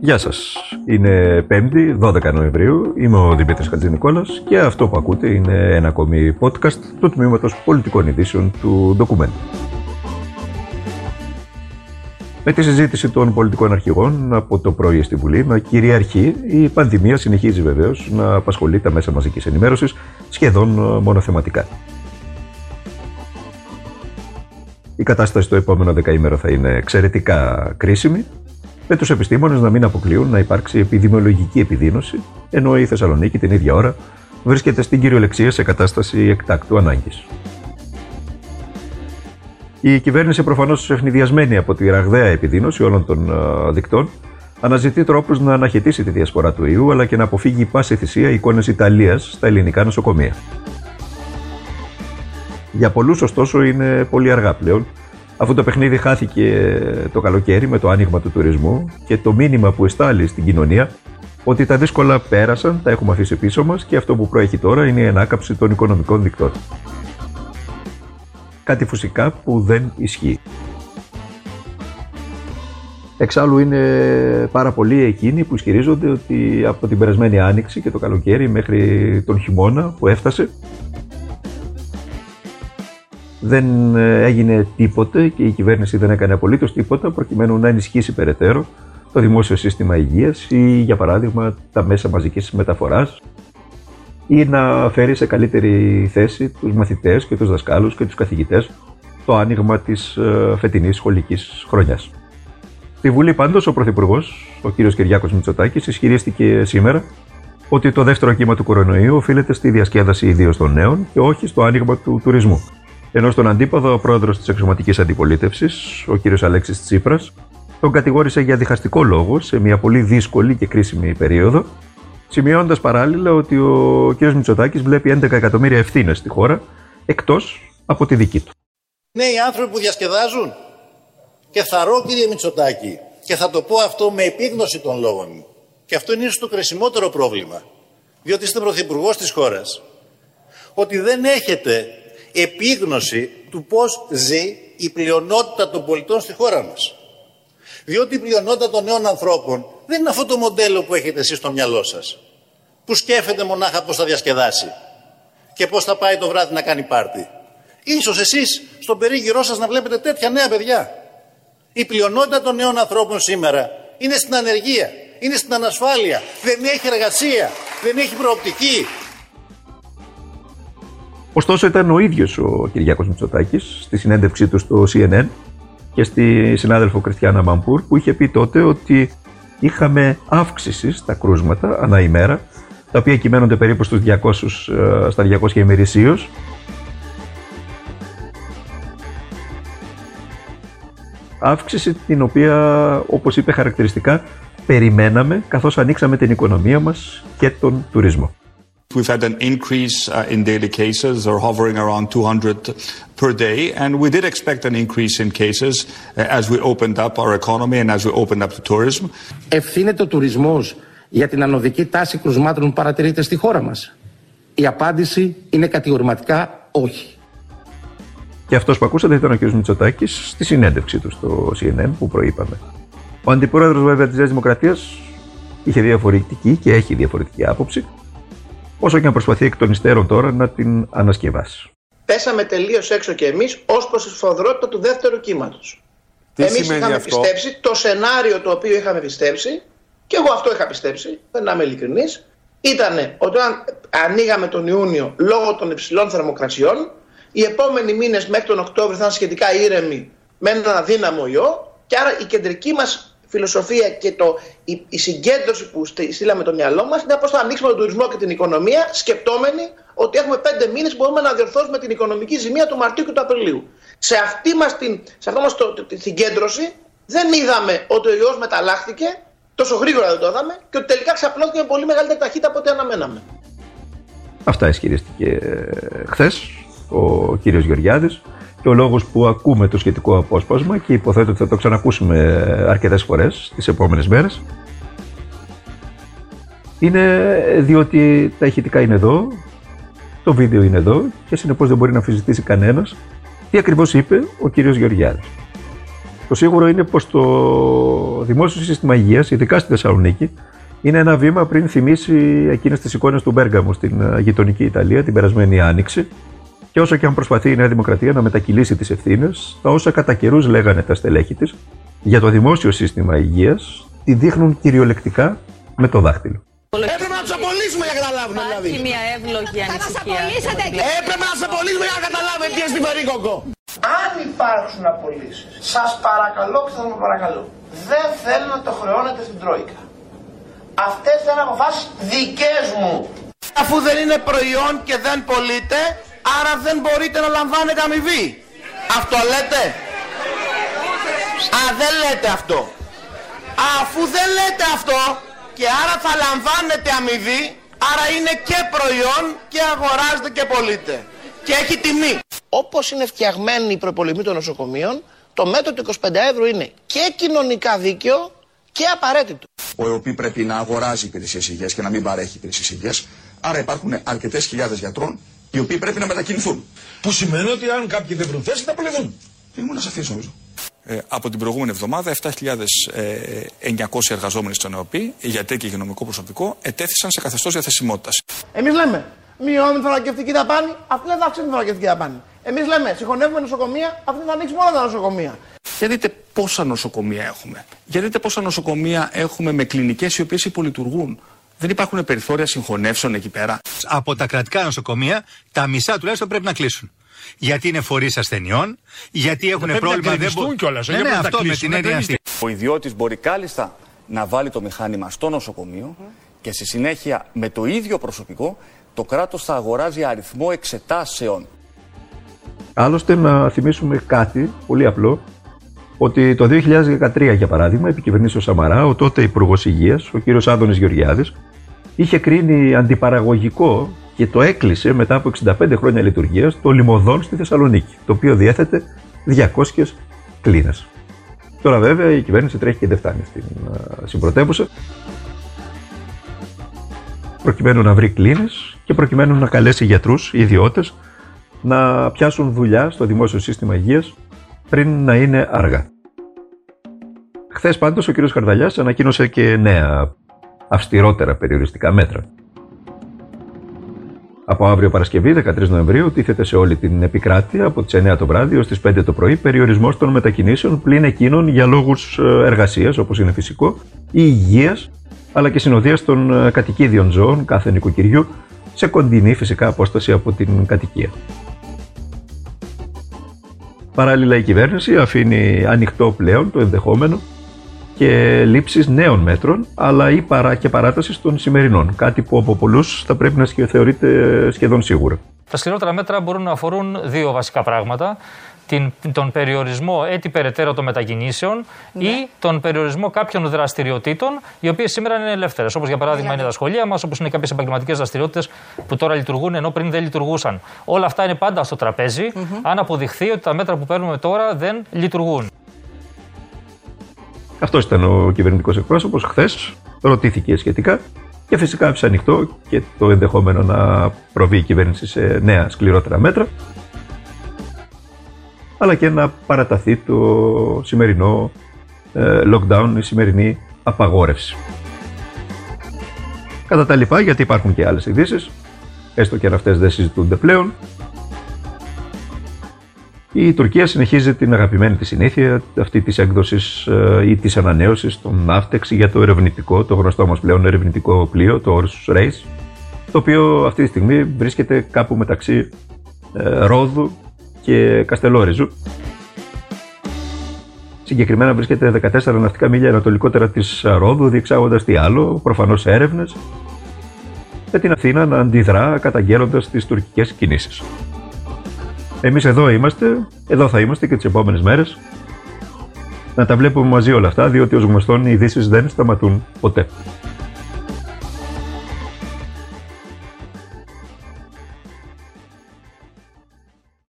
Γεια σας. Είναι 5η, 12 Νοεμβρίου. Είμαι ο Δημήτρης Χατζηνικόλας και αυτό που ακούτε είναι ένα ακόμη podcast του Τμήματος Πολιτικών Ειδήσεων του Document. Με τη συζήτηση των πολιτικών αρχηγών από το πρωί στη Βουλή να κυριαρχεί, η πανδημία συνεχίζει βεβαίως να απασχολεί τα μέσα μαζικής ενημέρωσης σχεδόν μονοθεματικά. Η κατάσταση το επόμενο δεκαήμερο θα είναι εξαιρετικά κρίσιμη, με τους επιστήμονες να μην αποκλείουν να υπάρξει επιδημιολογική επιδείνωση, ενώ η Θεσσαλονίκη την ίδια ώρα βρίσκεται στην κυριολεξία σε κατάσταση εκτάκτου ανάγκης. Η κυβέρνηση, προφανώς ευνηδιασμένη από τη ραγδαία επιδείνωση όλων των δικτών, αναζητεί τρόπους να αναχαιτήσει τη διασπορά του ιού αλλά και να αποφύγει πάση θυσία εικόνες Ιταλίας στα ελληνικά νοσοκομεία. Για πολλούς, ωστόσο, είναι πολύ αργά πλέον, αφού το παιχνίδι χάθηκε το καλοκαίρι με το άνοιγμα του τουρισμού και το μήνυμα που εστάλει στην κοινωνία ότι τα δύσκολα πέρασαν, τα έχουμε αφήσει πίσω μας και αυτό που προέχει τώρα είναι η ανάκαψη των οικονομικών δικτών. Κάτι φυσικά που δεν ισχύει. Εξάλλου είναι πάρα πολλοί εκείνοι που ισχυρίζονται ότι από την περασμένη άνοιξη και το καλοκαίρι μέχρι τον χειμώνα που έφτασε δεν ε, έγινε τίποτε και η κυβέρνηση δεν έκανε απολύτως τίποτα προκειμένου να ενισχύσει περαιτέρω το δημόσιο σύστημα υγείας ή, για παράδειγμα, τα μέσα μαζικής μεταφοράς ή να φέρει σε καλύτερη θέση τους μαθητές και τους δασκάλους και τους καθηγητές το άνοιγμα της ε, φετινής σχολικής χρονιάς. Στη Βουλή πάντως ο Πρωθυπουργός, ο κ. Κυριάκος Μητσοτάκης, ισχυρίστηκε σήμερα ότι το δεύτερο κύμα του κορονοϊού οφείλεται στη διασκέδαση ιδίως των νέων και όχι στο άνοιγμα του τουρισμού. Ενώ στον αντίποδο, ο πρόεδρος της εξωματικής αντιπολίτευσης, ο κ. Αλέξης Τσίπρας, τον κατηγόρησε για διχαστικό λόγο σε μια πολύ δύσκολη και κρίσιμη περίοδο, σημειώνοντας παράλληλα ότι ο κ. Μητσοτάκης βλέπει 11 εκατομμύρια ευθύνες στη χώρα εκτός από τη δική του. Είναι οι άνθρωποι που διασκεδάζουν. Και θα ρω, κύριε Μητσοτάκη, και θα το πω αυτό με επίγνωση των λόγων μου. Και αυτό είναι ίσως το κρισιμότερο πρόβλημα. Διότι είστε πρωθυπουργός της χώρας. Ότι δεν έχετε επίγνωση του πώς ζει η πλειονότητα των πολιτών στη χώρα μας. Διότι η πλειονότητα των νέων ανθρώπων δεν είναι αυτό το μοντέλο που έχετε εσείς στο μυαλό σας. Που σκέφτεται μονάχα πώς θα διασκεδάσει και πώς θα πάει το βράδυ να κάνει πάρτι. Ίσως εσείς στον περίγυρό σας να βλέπετε τέτοια νέα παιδιά. Η πλειονότητα των νέων ανθρώπων σήμερα είναι στην ανεργία, είναι στην ανασφάλεια, δεν έχει εργασία, δεν έχει προοπτική, Ωστόσο, ήταν ο ίδιος ο Κυριάκος Μητσοτάκης στη συνέντευξή του στο CNN και στη συνάδελφο Κριστιανά Μαμπούρ που είχε πει τότε ότι είχαμε αύξηση στα κρούσματα ανά ημέρα, τα οποία κυμαίνονται περίπου στους 200, ε, στα 200 ημερησίως. Αύξηση την οποία, όπως είπε χαρακτηριστικά, περιμέναμε καθώς ανοίξαμε την οικονομία μας και τον τουρισμό. We've had an increase uh, in daily cases. They're hovering around 200 per day. And we did expect an increase in cases uh, as we opened up our economy and as we opened up the tourism. Ευθύνεται ο τουρισμός για την ανωδική τάση κρουσμάτων που παρατηρείται στη χώρα μας. Η απάντηση είναι κατηγορηματικά όχι. Και αυτός που ακούσατε ήταν ο κ. Μητσοτάκης στη συνέντευξή του στο CNN που προείπαμε. Ο αντιπρόεδρος βέβαια της Νέας Δημοκρατίας είχε διαφορετική και έχει διαφορετική άποψη όσο και να προσπαθεί εκ των υστέρων τώρα να την ανασκευάσει. Πέσαμε τελείως έξω κι εμείς ως προς τη σφοδρότητα του δεύτερου κύματος. Εμείς είχαμε αυτό; πιστέψει το σενάριο το οποίο είχαμε πιστέψει, και εγώ αυτό είχα πιστέψει, δεν να είμαι ειλικρινής, ήταν ότι όταν ανοίγαμε τον Ιούνιο λόγω των υψηλών θερμοκρασιών, οι επόμενοι μήνες μέχρι τον Οκτώβριο θα είναι σχετικά ήρεμοι με έναν αδύναμο ιό, και άρα η κεντρική μας φιλοσοφία και το, η, η συγκέντρωση που στείλαμε το μυαλό μας είναι πώς θα ανοίξουμε τον τουρισμό και την οικονομία, σκεπτόμενοι ότι έχουμε πέντε μήνες που μπορούμε να διορθώσουμε την οικονομική ζημία του Μαρτίου και του Απριλίου. Σε αυτή μας την, σε αυτό μας το, το, την συγκέντρωση δεν είδαμε ότι ο ιός μεταλλάχθηκε, τόσο γρήγορα δεν το είδαμε, και ότι τελικά ξαπλώθηκε με πολύ μεγαλύτερη ταχύτητα από ό,τι αναμέναμε. Αυτά ισχυρίστηκε ε, χθες ο κύριος Γεωργιάδης και ο λόγος που ακούμε το σχετικό απόσπασμα και υποθέτω ότι θα το ξανακούσουμε αρκετές φορές τις επόμενες μέρες είναι διότι τα ηχητικά είναι εδώ, το βίντεο είναι εδώ και συνεπώς δεν μπορεί να αμφισβητήσει κανένας τι ακριβώς είπε ο κύριος Γεωργιάδης. Το σίγουρο είναι πως το δημόσιο σύστημα υγείας, ειδικά στη Θεσσαλονίκη, είναι ένα βήμα πριν θυμίσει εκείνες τις εικόνες του Μπέργαμου στην ε, γειτονική Ιταλία την περασμένη Άνοιξη. Και όσο και αν προσπαθεί η Νέα Δημοκρατία να μετακυλήσει τις ευθύνες, τα όσα κατά καιρούς λέγανε τα στελέχη της για το δημόσιο σύστημα υγείας, τη δείχνουν κυριολεκτικά με το δάχτυλο. Έπρεπε να τους απολύσουμε για να καταλάβουμε δηλαδή. Υπάρχει μια εύλογη ανησυχία. Έπρεπε να τους απολύσουμε για να καταλάβουμε τι στην περίκοκο. Αν υπάρξουν απολύσεις, σας παρακαλώ και σα παρακαλώ, δεν θέλω να το χρεώνετε στην Τρόικα. Αυτές θα είναι αποφάσεις δικές μου. Αφού δεν είναι προϊόν και δεν πωλείται, άρα δεν μπορείτε να λαμβάνετε αμοιβή. Αυτό λέτε; Α, δεν λέτε αυτό. Αφού δεν λέτε αυτό και άρα θα λαμβάνετε αμοιβή, άρα είναι και προϊόν και αγοράζετε και πωλείτε. Και έχει τιμή. Όπως είναι φτιαγμένοι οι προπολισμοί των νοσοκομείων, το μέτρο του 25 ευρώ είναι και κοινωνικά δίκαιο και απαραίτητο. Ο ΕΟΠΗ πρέπει να αγοράζει υπηρεσίες υγείας και να μην παρέχει υπηρεσίες υγείας. Άρα υπάρχουν αρκετές χιλιάδες γιατρών οι οποίοι πρέπει να μετακινηθούν. Που σημαίνει ότι αν κάποιοι δεν βρουν θέση θα απολυθούν. Ήμουν σαφή νομίζω. Ε, από την προηγούμενη εβδομάδα 7.900 εργαζόμενοι στον ΕΟΠΗ, γιατροί και υγειονομικό προσωπικό, ετέθησαν σε καθεστώς διαθεσιμότητας. Εμείς λέμε μειώνουμε την θωρακευτική δαπάνη, αυτή δεν θα αυξήσει την θωρακευτική δαπάνη. Εμείς λέμε συγχωνεύουμε νοσοκομεία, αυτή θα ανοίξει μόνο τα νοσοκομεία. Για δείτε πόσα νοσοκομεία έχουμε. Για δείτε πόσα νοσοκομεία έχουμε με κλινικές οι οποίες υπολειτουργούν. Δεν υπάρχουν περιθώρια συγχωνεύσεων εκεί πέρα. Από τα κρατικά νοσοκομεία, τα μισά τουλάχιστον πρέπει να κλείσουν. Γιατί είναι φορείς ασθενειών, γιατί έχουν πρέπει πρόβλημα. να κλειστούν κιόλας, ναι, όχι ναι, πρέπει να αυτό με κλείσουν, την να έννοια κλείσουν. αυτή. Ο ιδιώτης μπορεί κάλλιστα να βάλει το μηχάνημα στο νοσοκομείο και στη συνέχεια με το ίδιο προσωπικό το κράτος θα αγοράζει αριθμό εξετάσεων. Άλλωστε, να θυμίσουμε κάτι πολύ απλό, ότι το 2013, για παράδειγμα, επί κυβερνήσεως Σαμαρά, ο τότε Υπουργός Υγείας, ο κ. Άδωνης Γεωργιάδης, είχε κρίνει αντιπαραγωγικό και το έκλεισε μετά από 65 χρόνια λειτουργίας το λιμωδόν στη Θεσσαλονίκη, το οποίο διέθετε 200 κλίνες. Τώρα, βέβαια, η κυβέρνηση τρέχει και δεν φτάνει στην α, συμπρωτεύουσα, προκειμένου να βρει κλίνες και προκειμένου να καλέσει γιατρούς, ιδιώτες, να πιάσουν δουλειά στο δημόσιο σύστημα υγείας πριν να είναι αργά. Χθες πάντως ο κ. Καρδαλιά ανακοίνωσε και νέα αυστηρότερα περιοριστικά μέτρα. Από αύριο Παρασκευή, 13 Νοεμβρίου, τίθεται σε όλη την επικράτεια από τις 9 το βράδυ έω τις 5 το πρωί περιορισμός των μετακινήσεων πλην εκείνων για λόγους εργασίας, όπως είναι φυσικό, ή υγείας, αλλά και συνοδείας των ε, κατοικίδιων ζώων κάθε νοικοκυριού σε κοντινή φυσικά απόσταση από την κατοικία. Παράλληλα, η κυβέρνηση αφήνει ανοιχτό πλέον το ενδεχόμενο και λήψη νέων μέτρων, αλλά ή παρά και παράτασης των σημερινών. Κάτι που από πολλούς θα πρέπει να σχε- θεωρείται σχεδόν σίγουρο. Τα σκληρότερα μέτρα μπορούν να αφορούν δύο βασικά πράγματα. Την, τον περιορισμό έτη περαιτέρω των μετακινήσεων ή τον περιορισμό κάποιων δραστηριοτήτων, οι οποίες σήμερα είναι ελεύθερες. Όπως για παράδειγμα είναι τα σχολεία μας, όπως είναι κάποιες επαγγελματικές δραστηριότητες που τώρα λειτουργούν ενώ πριν δεν λειτουργούσαν. Όλα αυτά είναι πάντα στο τραπέζι, αν αποδειχθεί ότι τα μέτρα που παίρνουμε τώρα δεν λειτουργούν. Αυτός ήταν ο κυβερνητικός εκπρόσωπος. Χθες ρωτήθηκε σχετικά και φυσικά άφησε ανοιχτό και το ενδεχόμενο να προβεί η κυβέρνηση σε νέα σκληρότερα μέτρα, αλλά και να παραταθεί το σημερινό ε, lockdown, η σημερινή απαγόρευση. Κατά τα λοιπά, γιατί υπάρχουν και άλλες ειδήσεις, έστω και αν αυτές δεν συζητούνται πλέον, η Τουρκία συνεχίζει την αγαπημένη της συνήθεια αυτή της έκδοσης ε, ή της ανανέωσης των ναύτεξ για το ερευνητικό, το γνωστό μας πλέον ερευνητικό πλοίο, το Όρους Reis, το οποίο αυτή τη στιγμή βρίσκεται κάπου μεταξύ ε, Ρόδου και Καστελόριζου. Συγκεκριμένα βρίσκεται 14 ναυτικά μίλια ανατολικότερα της Ρόδου, διεξάγοντας τι άλλο, προφανώς έρευνες, με την Αθήνα να αντιδρά καταγγέλλοντας τις τουρκικές κινήσεις. Εμείς εδώ είμαστε, εδώ θα είμαστε και τις επόμενες μέρες. Να τα βλέπουμε μαζί όλα αυτά, διότι ως γνωστόν οι ειδήσεις δεν σταματούν ποτέ.